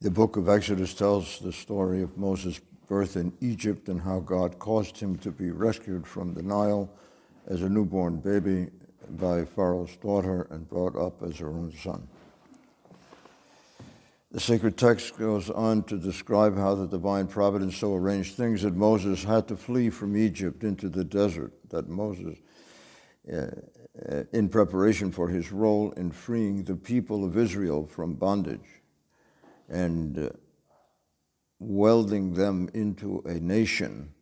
The book of Exodus tells the story of Moses' birth in Egypt and how God caused him to be rescued from the Nile as a newborn baby by Pharaoh's daughter and brought up as her own son. The sacred text goes on to describe how the divine providence so arranged things that Moses had to flee from Egypt into the desert, that Moses, uh, uh in preparation for his role in freeing the people of Israel from bondage and uh, welding them into a nation.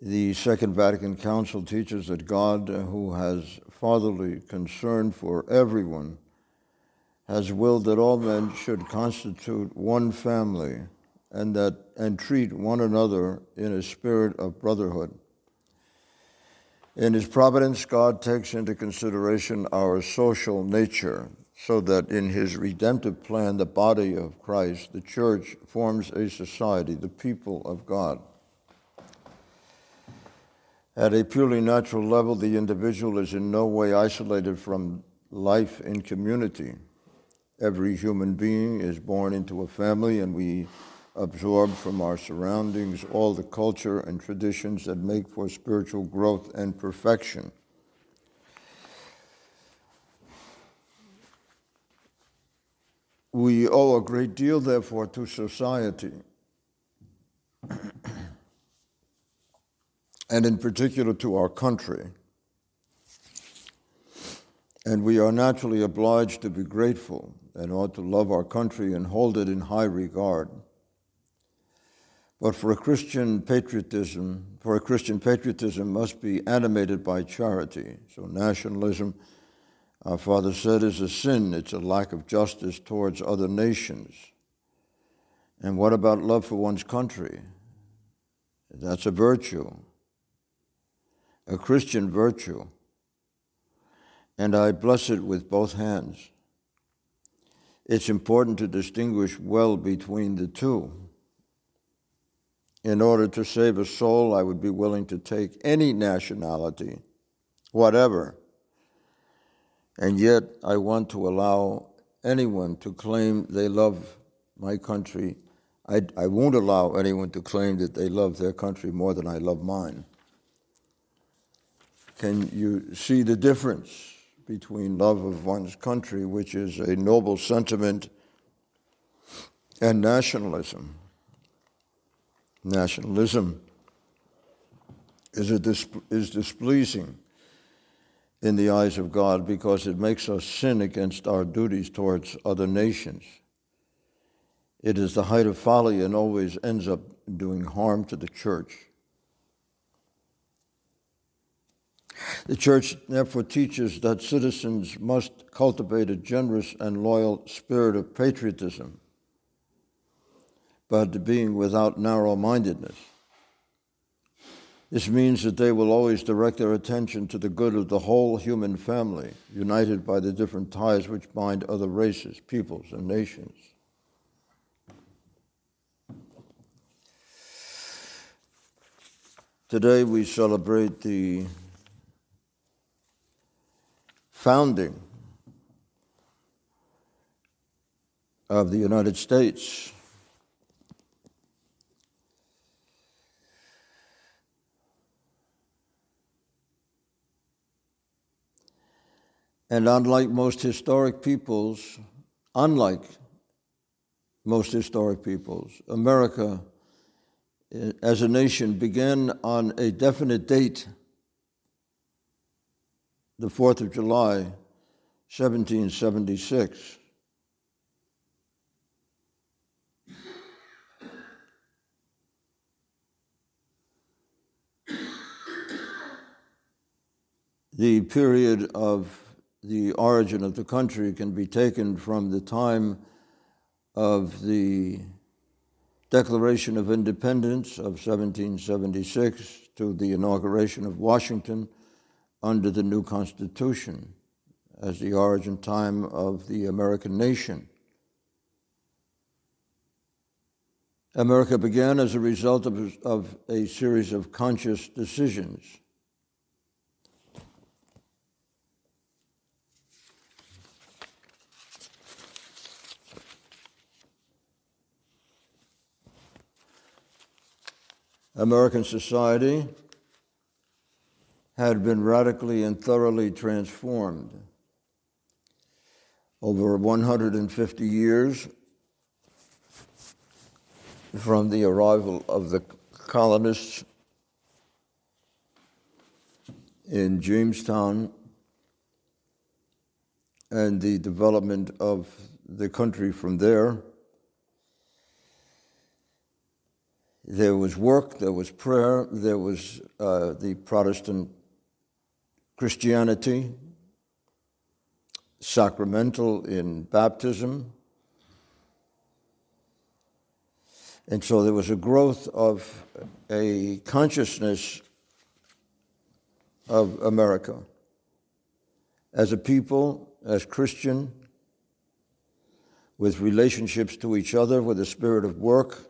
The Second Vatican Council teaches that God, who has fatherly concern for everyone, has willed that all men should constitute one family and that and treat one another in a spirit of brotherhood. In his providence, God takes into consideration our social nature, so that in his redemptive plan, the body of Christ, the church, forms a society, the people of God. At a purely natural level, the individual is in no way isolated from life in community. Every human being is born into a family, and we absorb from our surroundings all the culture and traditions that make for spiritual growth and perfection. We owe a great deal, therefore, to society. and in particular to our country. And we are naturally obliged to be grateful and ought to love our country and hold it in high regard. But for a Christian patriotism, for a Christian patriotism must be animated by charity. So nationalism our Father said is a sin, it's a lack of justice towards other nations. And what about love for one's country? That's a virtue, a Christian virtue. And I bless it with both hands. It's important to distinguish well between the two. In order to save a soul, I would be willing to take any nationality, whatever and yet, I want to allow anyone to claim they love my country. I, I won't allow anyone to claim that they love their country more than I love mine. Can you see the difference between love of one's country, which is a noble sentiment, and nationalism? Nationalism is, a is displeasing in the eyes of God because it makes us sin against our duties towards other nations. It is the height of folly and always ends up doing harm to the church. The church therefore teaches that citizens must cultivate a generous and loyal spirit of patriotism, but being without narrow mindedness. This means that they will always direct their attention to the good of the whole human family, united by the different ties which bind other races, peoples, and nations. Today we celebrate the founding of the United States. And unlike most historic peoples, unlike most historic peoples, America eh, as a nation began on a definite date, the 4th of July, 1776. The period of the origin of the country can be taken from the time of the Declaration of Independence of 1776 to the inauguration of Washington under the new Constitution as the origin time of the American nation. America began as a result of, of a series of conscious decisions American society had been radically and thoroughly transformed. Over 150 years from the arrival of the colonists in Jamestown and the development of the country from there. There was work, there was prayer, there was uh, the Protestant Christianity, sacramental in baptism. And so there was a growth of a consciousness of America as a people, as Christian, with relationships to each other, with a spirit of work,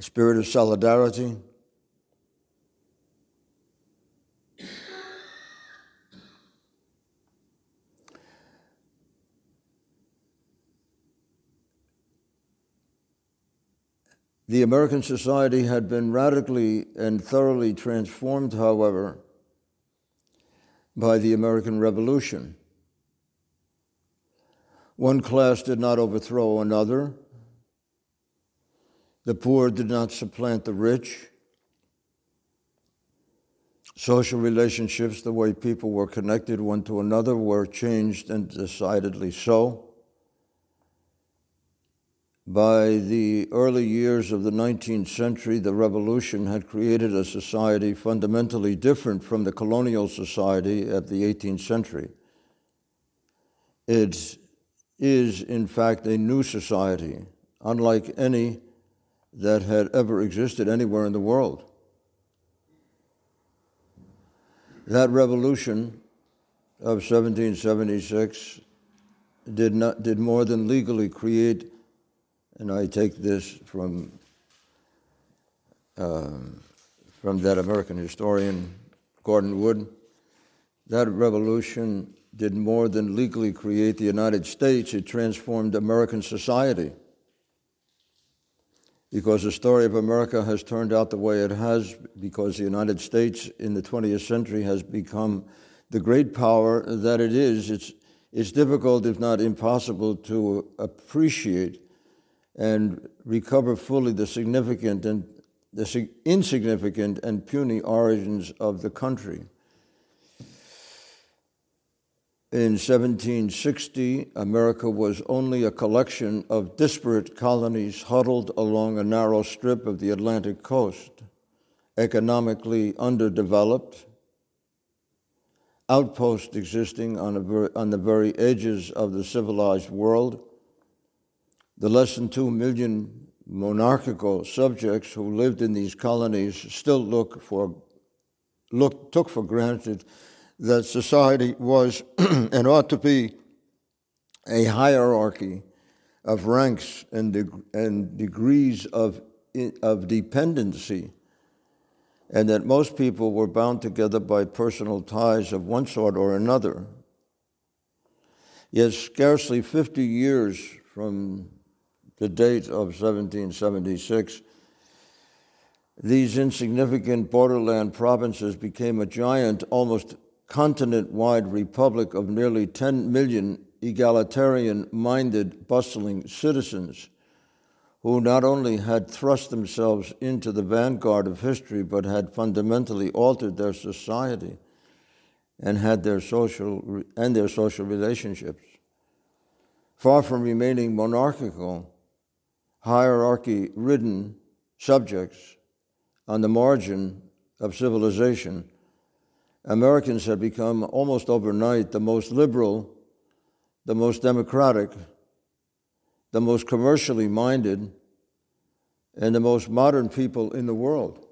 spirit of solidarity. The American society had been radically and thoroughly transformed, however, by the American Revolution. One class did not overthrow another. The poor did not supplant the rich. Social relationships, the way people were connected one to another, were changed and decidedly so. By the early years of the 19th century, the revolution had created a society fundamentally different from the colonial society of the 18th century. It is, in fact, a new society, unlike any that had ever existed anywhere in the world. That revolution of 1776 did, not, did more than legally create and I take this from, uh, from that American historian, Gordon Wood. That revolution did more than legally create the United States, it transformed American society. Because the story of America has turned out the way it has, because the United States in the 20th century has become the great power that it is, it's, it's difficult, if not impossible, to appreciate and recover fully the significant and the insignificant and puny origins of the country. In 1760, America was only a collection of disparate colonies huddled along a narrow strip of the Atlantic coast, economically underdeveloped, outposts existing on, ver- on the very edges of the civilized world. The less than two million monarchical subjects who lived in these colonies still look for, look, took for granted that society was and ought to be a hierarchy of ranks and, deg- and degrees of, of dependency, and that most people were bound together by personal ties of one sort or another. Yet, scarcely 50 years from the date of 1776, these insignificant borderland provinces became a giant, almost continent wide republic of nearly 10 million egalitarian minded, bustling citizens who not only had thrust themselves into the vanguard of history, but had fundamentally altered their society and had their social and their social relationships. Far from remaining monarchical, hierarchy ridden subjects on the margin of civilization, Americans had become almost overnight the most liberal, the most democratic, the most commercially minded, and the most modern people in the world.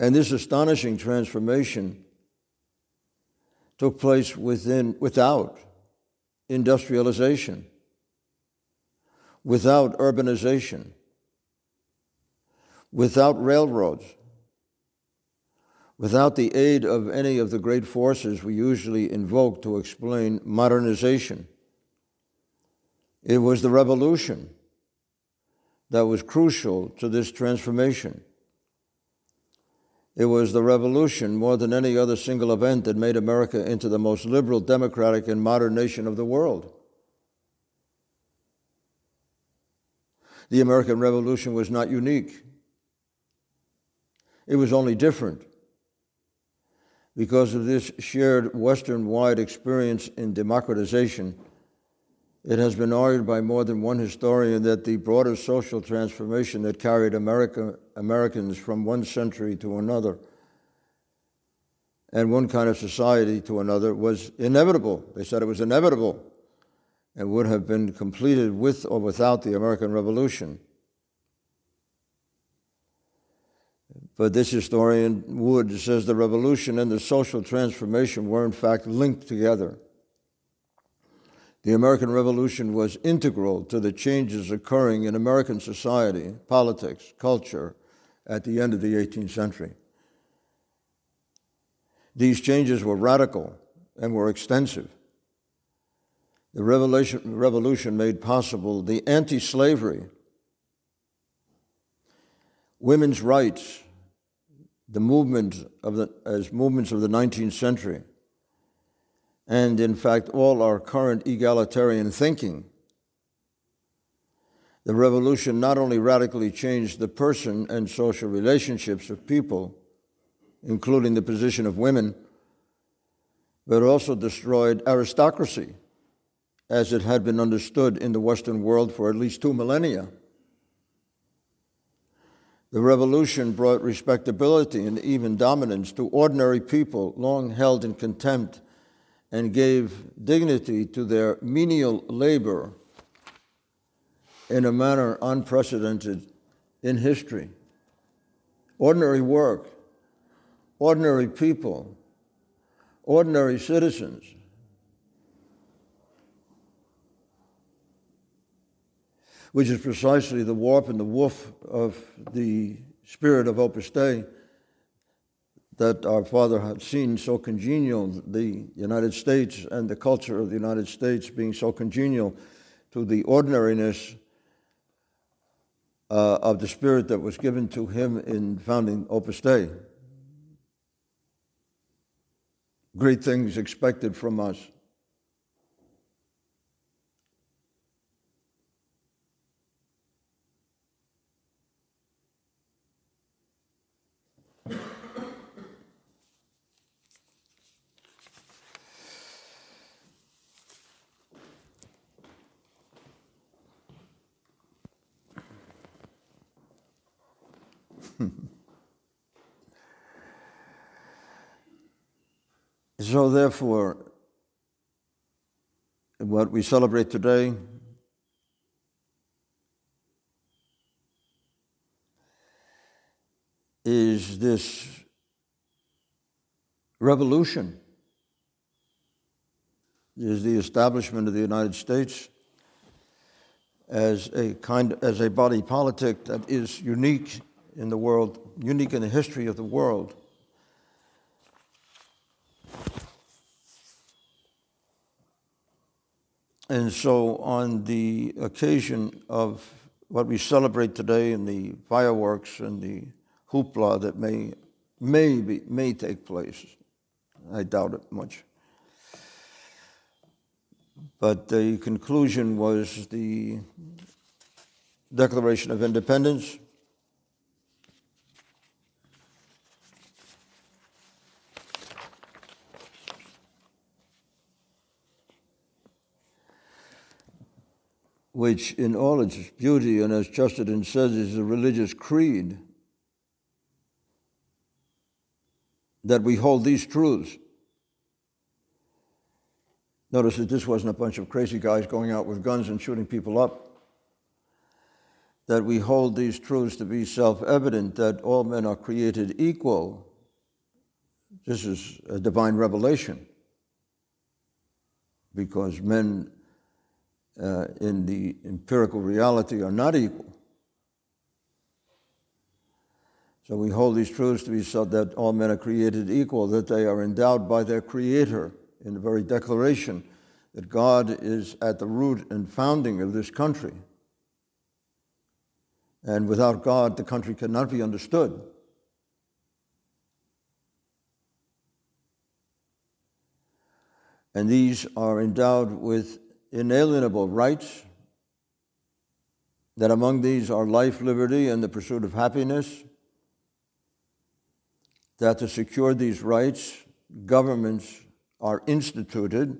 And this astonishing transformation took place within, without industrialization, without urbanization, without railroads, without the aid of any of the great forces we usually invoke to explain modernization. It was the revolution that was crucial to this transformation. It was the revolution, more than any other single event, that made America into the most liberal, democratic, and modern nation of the world. The American Revolution was not unique, it was only different. Because of this shared Western wide experience in democratization, it has been argued by more than one historian that the broader social transformation that carried America, Americans from one century to another and one kind of society to another was inevitable. They said it was inevitable and would have been completed with or without the American Revolution. But this historian, Wood, says the revolution and the social transformation were in fact linked together. The American Revolution was integral to the changes occurring in American society, politics, culture at the end of the 18th century. These changes were radical and were extensive. The revolution, made possible the anti slavery, women's rights, the movement of the, as movements of the 19th century, and in fact, all our current egalitarian thinking. The revolution not only radically changed the person and social relationships of people, including the position of women, but also destroyed aristocracy as it had been understood in the Western world for at least two millennia. The revolution brought respectability and even dominance to ordinary people long held in contempt and gave dignity to their menial labor in a manner unprecedented in history. Ordinary work, ordinary people, ordinary citizens. Which is precisely the warp and the woof of the spirit of Opus Dei that our father had seen so congenial, the United States and the culture of the United States being so congenial to the ordinariness uh, of the spirit that was given to him in founding Opus Dei. Great things expected from us. So, therefore, what we celebrate today is this revolution, is the establishment of the United States as a kind as a body politic that is unique in the world, unique in the history of the world. And so, on the occasion of what we celebrate today and the fireworks and the hoopla that may, may, be, may take place, I doubt it much. But the conclusion was the Declaration of Independence, which in all its beauty and as Chesterton says is a religious creed, that we hold these truths. Notice that this wasn't a bunch of crazy guys going out with guns and shooting people up. That we hold these truths to be self evident that all men are created equal. This is a divine revelation because men uh, in the empirical reality are not equal. So we hold these truths to be so that all men are created equal, that they are endowed by their Creator in the very declaration that God is at the root and founding of this country. And without God, the country cannot be understood. And these are endowed with inalienable rights, that among these are life, liberty, and the pursuit of happiness. That to secure these rights, governments are instituted.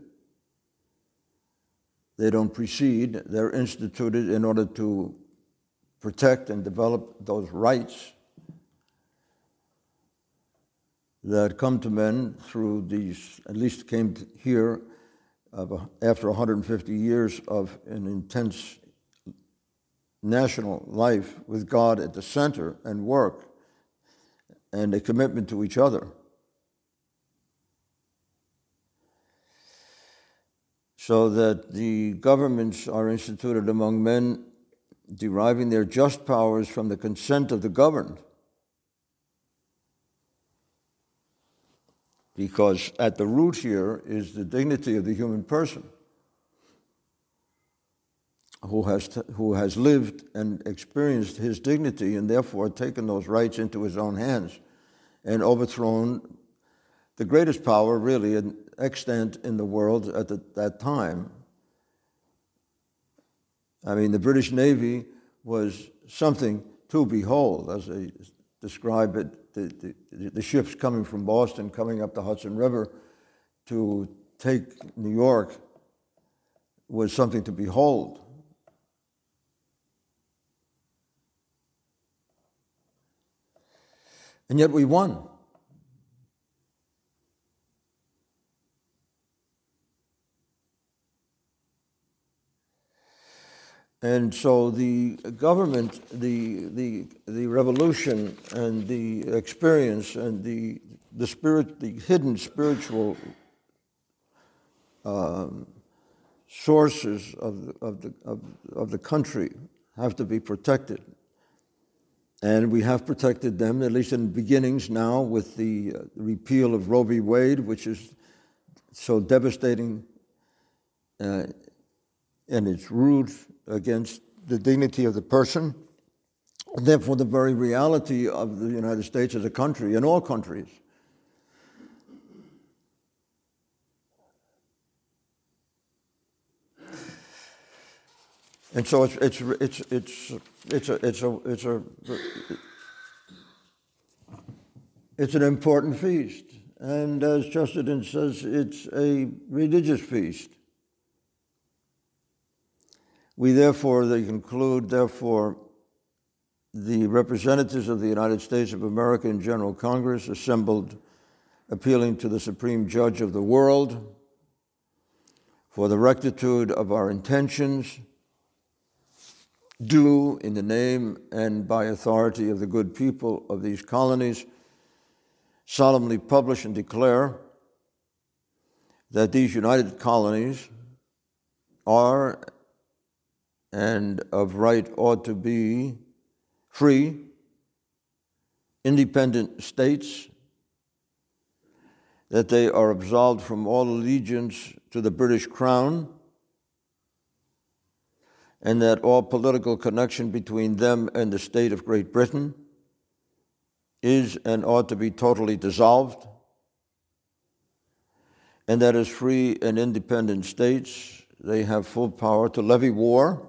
They don't precede, they're instituted in order to protect and develop those rights that come to men through these, at least came here uh, after 150 years of an intense national life with God at the center and work and a commitment to each other. So that the governments are instituted among men deriving their just powers from the consent of the governed. Because at the root here is the dignity of the human person who has, who has lived and experienced his dignity and therefore taken those rights into his own hands and overthrown the greatest power, really, in extant in the world at the, that time, I mean, the British Navy was something to behold, as they describe it. The, the, the, ships coming from Boston, coming up the Hudson River to take New York was something to behold. And yet we won. And so the government, the, the, the revolution, and the experience, and the, the, spirit, the hidden spiritual um, sources of the, of, the, of, of the country have to be protected. And we have protected them, at least in the beginnings now, with the uh, repeal of Roe v. Wade, which is so devastating uh, in its roots against the dignity of the person, and therefore the very reality of the United States as a country and all countries. And so it's it's it's it's it's a it's a it's a it's an important feast, and as Chesterton says, it's a religious feast. We therefore, they conclude, therefore, the representatives of the United States of America in General Congress assembled appealing to the Supreme Judge of the world for the rectitude of our intentions, do in the name and by authority of the good people of these colonies solemnly publish and declare that these united colonies are and of right ought to be free, independent states, that they are absolved from all allegiance to the British Crown, and that all political connection between them and the state of Great Britain is and ought to be totally dissolved, and that as free and independent states, they have full power to levy war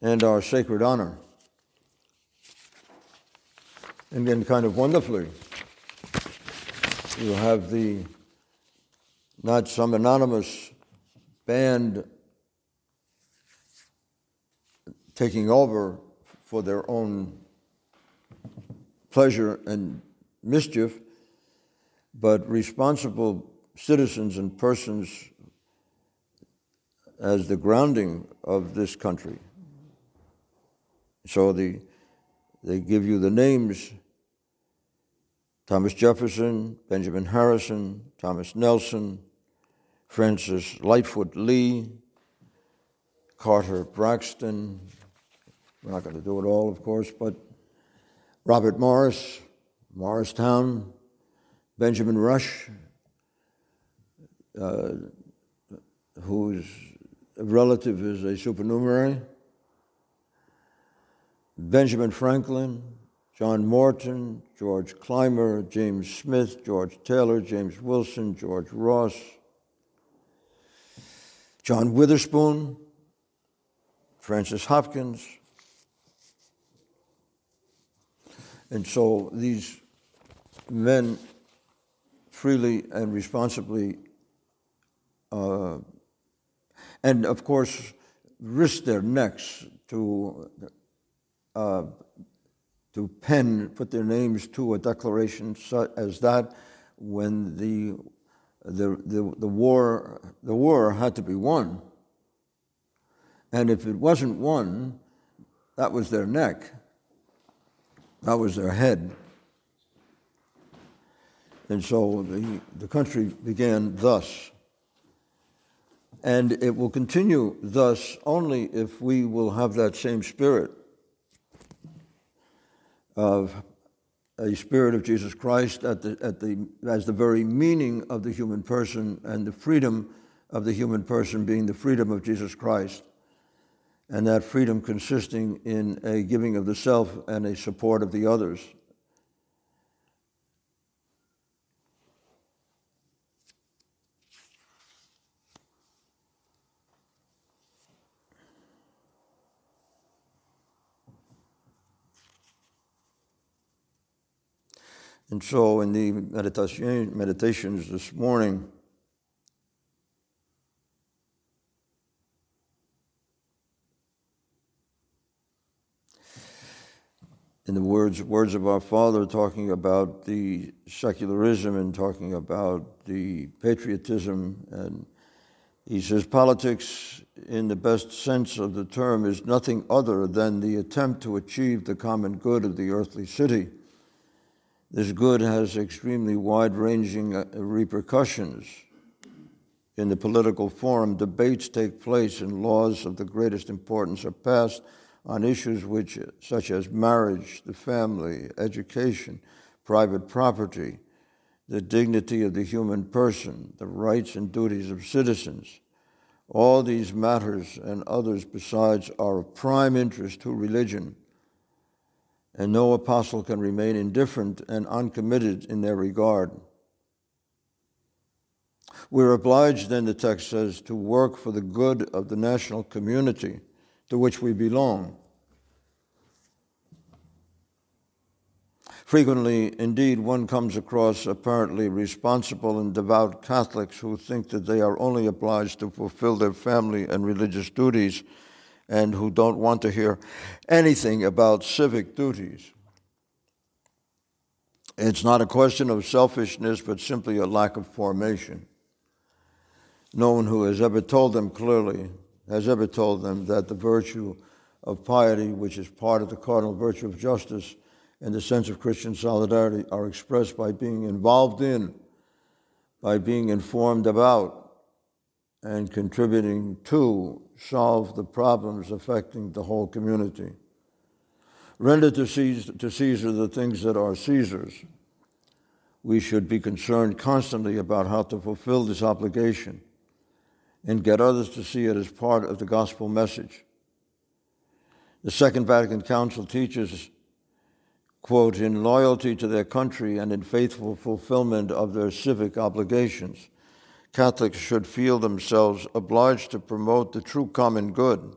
and our sacred honor. And then, kind of wonderfully, you have the not some anonymous band taking over for their own pleasure and mischief, but responsible citizens and persons as the grounding of this country. So the, they give you the names Thomas Jefferson, Benjamin Harrison, Thomas Nelson, Francis Lightfoot Lee, Carter Braxton. We're not going to do it all, of course, but Robert Morris, Morristown, Benjamin Rush, uh, whose relative is a supernumerary, Benjamin Franklin, John Morton, George Clymer, James Smith, George Taylor, James Wilson, George Ross, John Witherspoon, Francis Hopkins. And so these men freely and responsibly, uh, and of course, risk their necks to uh, to pen, put their names to a declaration such as that when the, the, the, the, war, the war had to be won. And if it wasn't won, that was their neck, that was their head. And so the, the country began thus. And it will continue thus only if we will have that same spirit of a spirit of Jesus Christ at the, at the, as the very meaning of the human person and the freedom of the human person being the freedom of Jesus Christ. And that freedom consisting in a giving of the self and a support of the others. And so in the meditation, meditations this morning, in the words, words of our Father, talking about the secularism and talking about the patriotism. And he says, politics, in the best sense of the term, is nothing other than the attempt to achieve the common good of the earthly city. This good has extremely wide ranging uh, repercussions. In the political forum, debates take place and laws of the greatest importance are passed on issues which, such as marriage, the family, education, private property, the dignity of the human person, the rights and duties of citizens. All these matters and others besides are of prime interest to religion and no apostle can remain indifferent and uncommitted in their regard. We're obliged, then, the text says, to work for the good of the national community to which we belong. Frequently, indeed, one comes across apparently responsible and devout Catholics who think that they are only obliged to fulfill their family and religious duties and who don't want to hear anything about civic duties. It's not a question of selfishness, but simply a lack of formation. No one who has ever told them clearly has ever told them that the virtue of piety, which is part of the cardinal virtue of justice and the sense of Christian solidarity, are expressed by being involved in, by being informed about, and contributing to solve the problems affecting the whole community. Render to Caesar, to Caesar the things that are Caesar's. We should be concerned constantly about how to fulfill this obligation and get others to see it as part of the gospel message. The Second Vatican Council teaches, quote, in loyalty to their country and in faithful fulfillment of their civic obligations Catholics should feel themselves obliged to promote the true common good.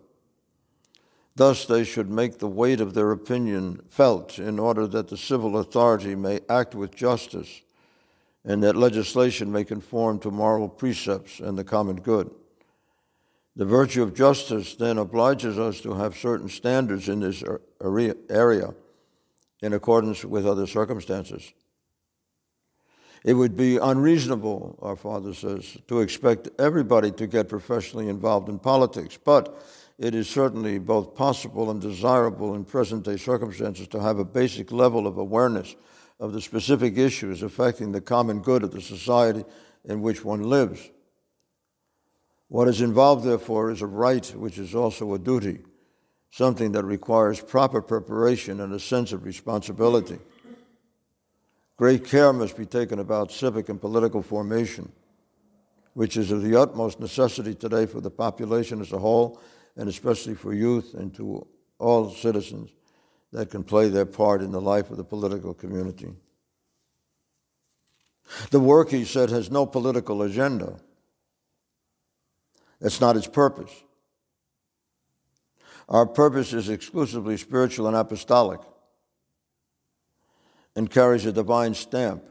Thus, they should make the weight of their opinion felt in order that the civil authority may act with justice and that legislation may conform to moral precepts and the common good. The virtue of justice then obliges us to have certain standards in this area in accordance with other circumstances. It would be unreasonable, our Father says, to expect everybody to get professionally involved in politics, but it is certainly both possible and desirable in present day circumstances to have a basic level of awareness of the specific issues affecting the common good of the society in which one lives. What is involved, therefore, is a right which is also a duty, something that requires proper preparation and a sense of responsibility. Great care must be taken about civic and political formation, which is of the utmost necessity today for the population as a whole, and especially for youth and to all citizens that can play their part in the life of the political community. The work, he said, has no political agenda. That's not its purpose. Our purpose is exclusively spiritual and apostolic and carries a divine stamp.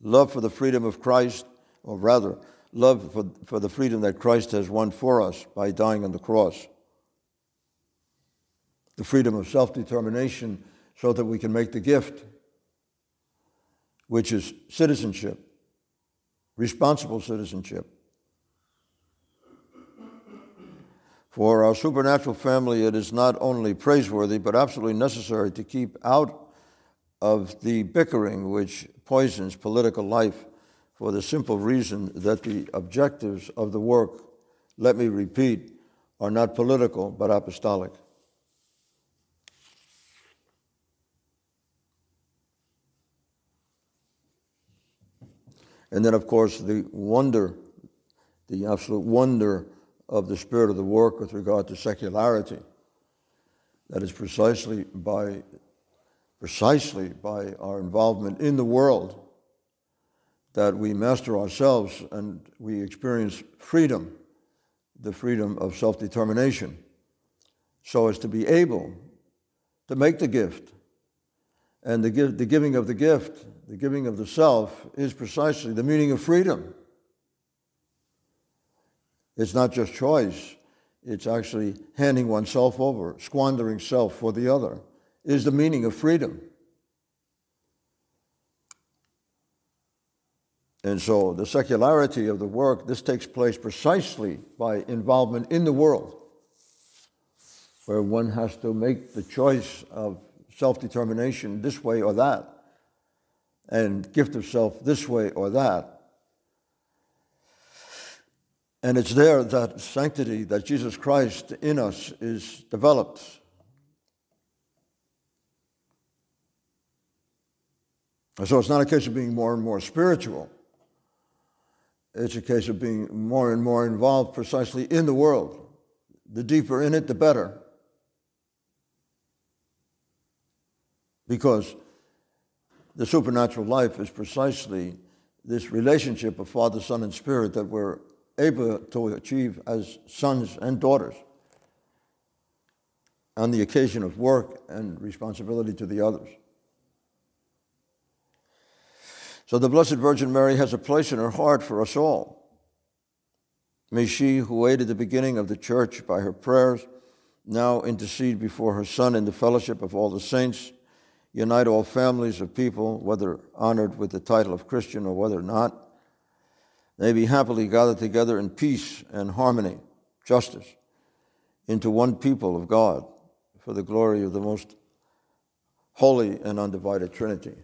Love for the freedom of Christ, or rather, love for, for the freedom that Christ has won for us by dying on the cross. The freedom of self determination so that we can make the gift, which is citizenship, responsible citizenship. For our supernatural family, it is not only praiseworthy, but absolutely necessary to keep out of the bickering which poisons political life for the simple reason that the objectives of the work, let me repeat, are not political but apostolic. And then, of course, the wonder, the absolute wonder of the spirit of the work with regard to secularity. That is precisely by precisely by our involvement in the world that we master ourselves and we experience freedom, the freedom of self determination, so as to be able to make the gift. And the, give, the giving of the gift, the giving of the self, is precisely the meaning of freedom. It's not just choice, it's actually handing oneself over, squandering self for the other is the meaning of freedom. And so the secularity of the work, this takes place precisely by involvement in the world, where one has to make the choice of self determination this way or that, and gift of self this way or that. And it's there that sanctity that Jesus Christ in us is developed. So it's not a case of being more and more spiritual. It's a case of being more and more involved precisely in the world. The deeper in it, the better. Because the supernatural life is precisely this relationship of Father, Son, and Spirit that we're able to achieve as sons and daughters on the occasion of work and responsibility to the others. So the Blessed Virgin Mary has a place in her heart for us all. May she, who aided the beginning of the church by her prayers, now intercede before her Son in the fellowship of all the saints, unite all families of people, whether honored with the title of Christian or whether not. They be happily gathered together in peace and harmony, justice, into one people of God for the glory of the most holy and undivided Trinity.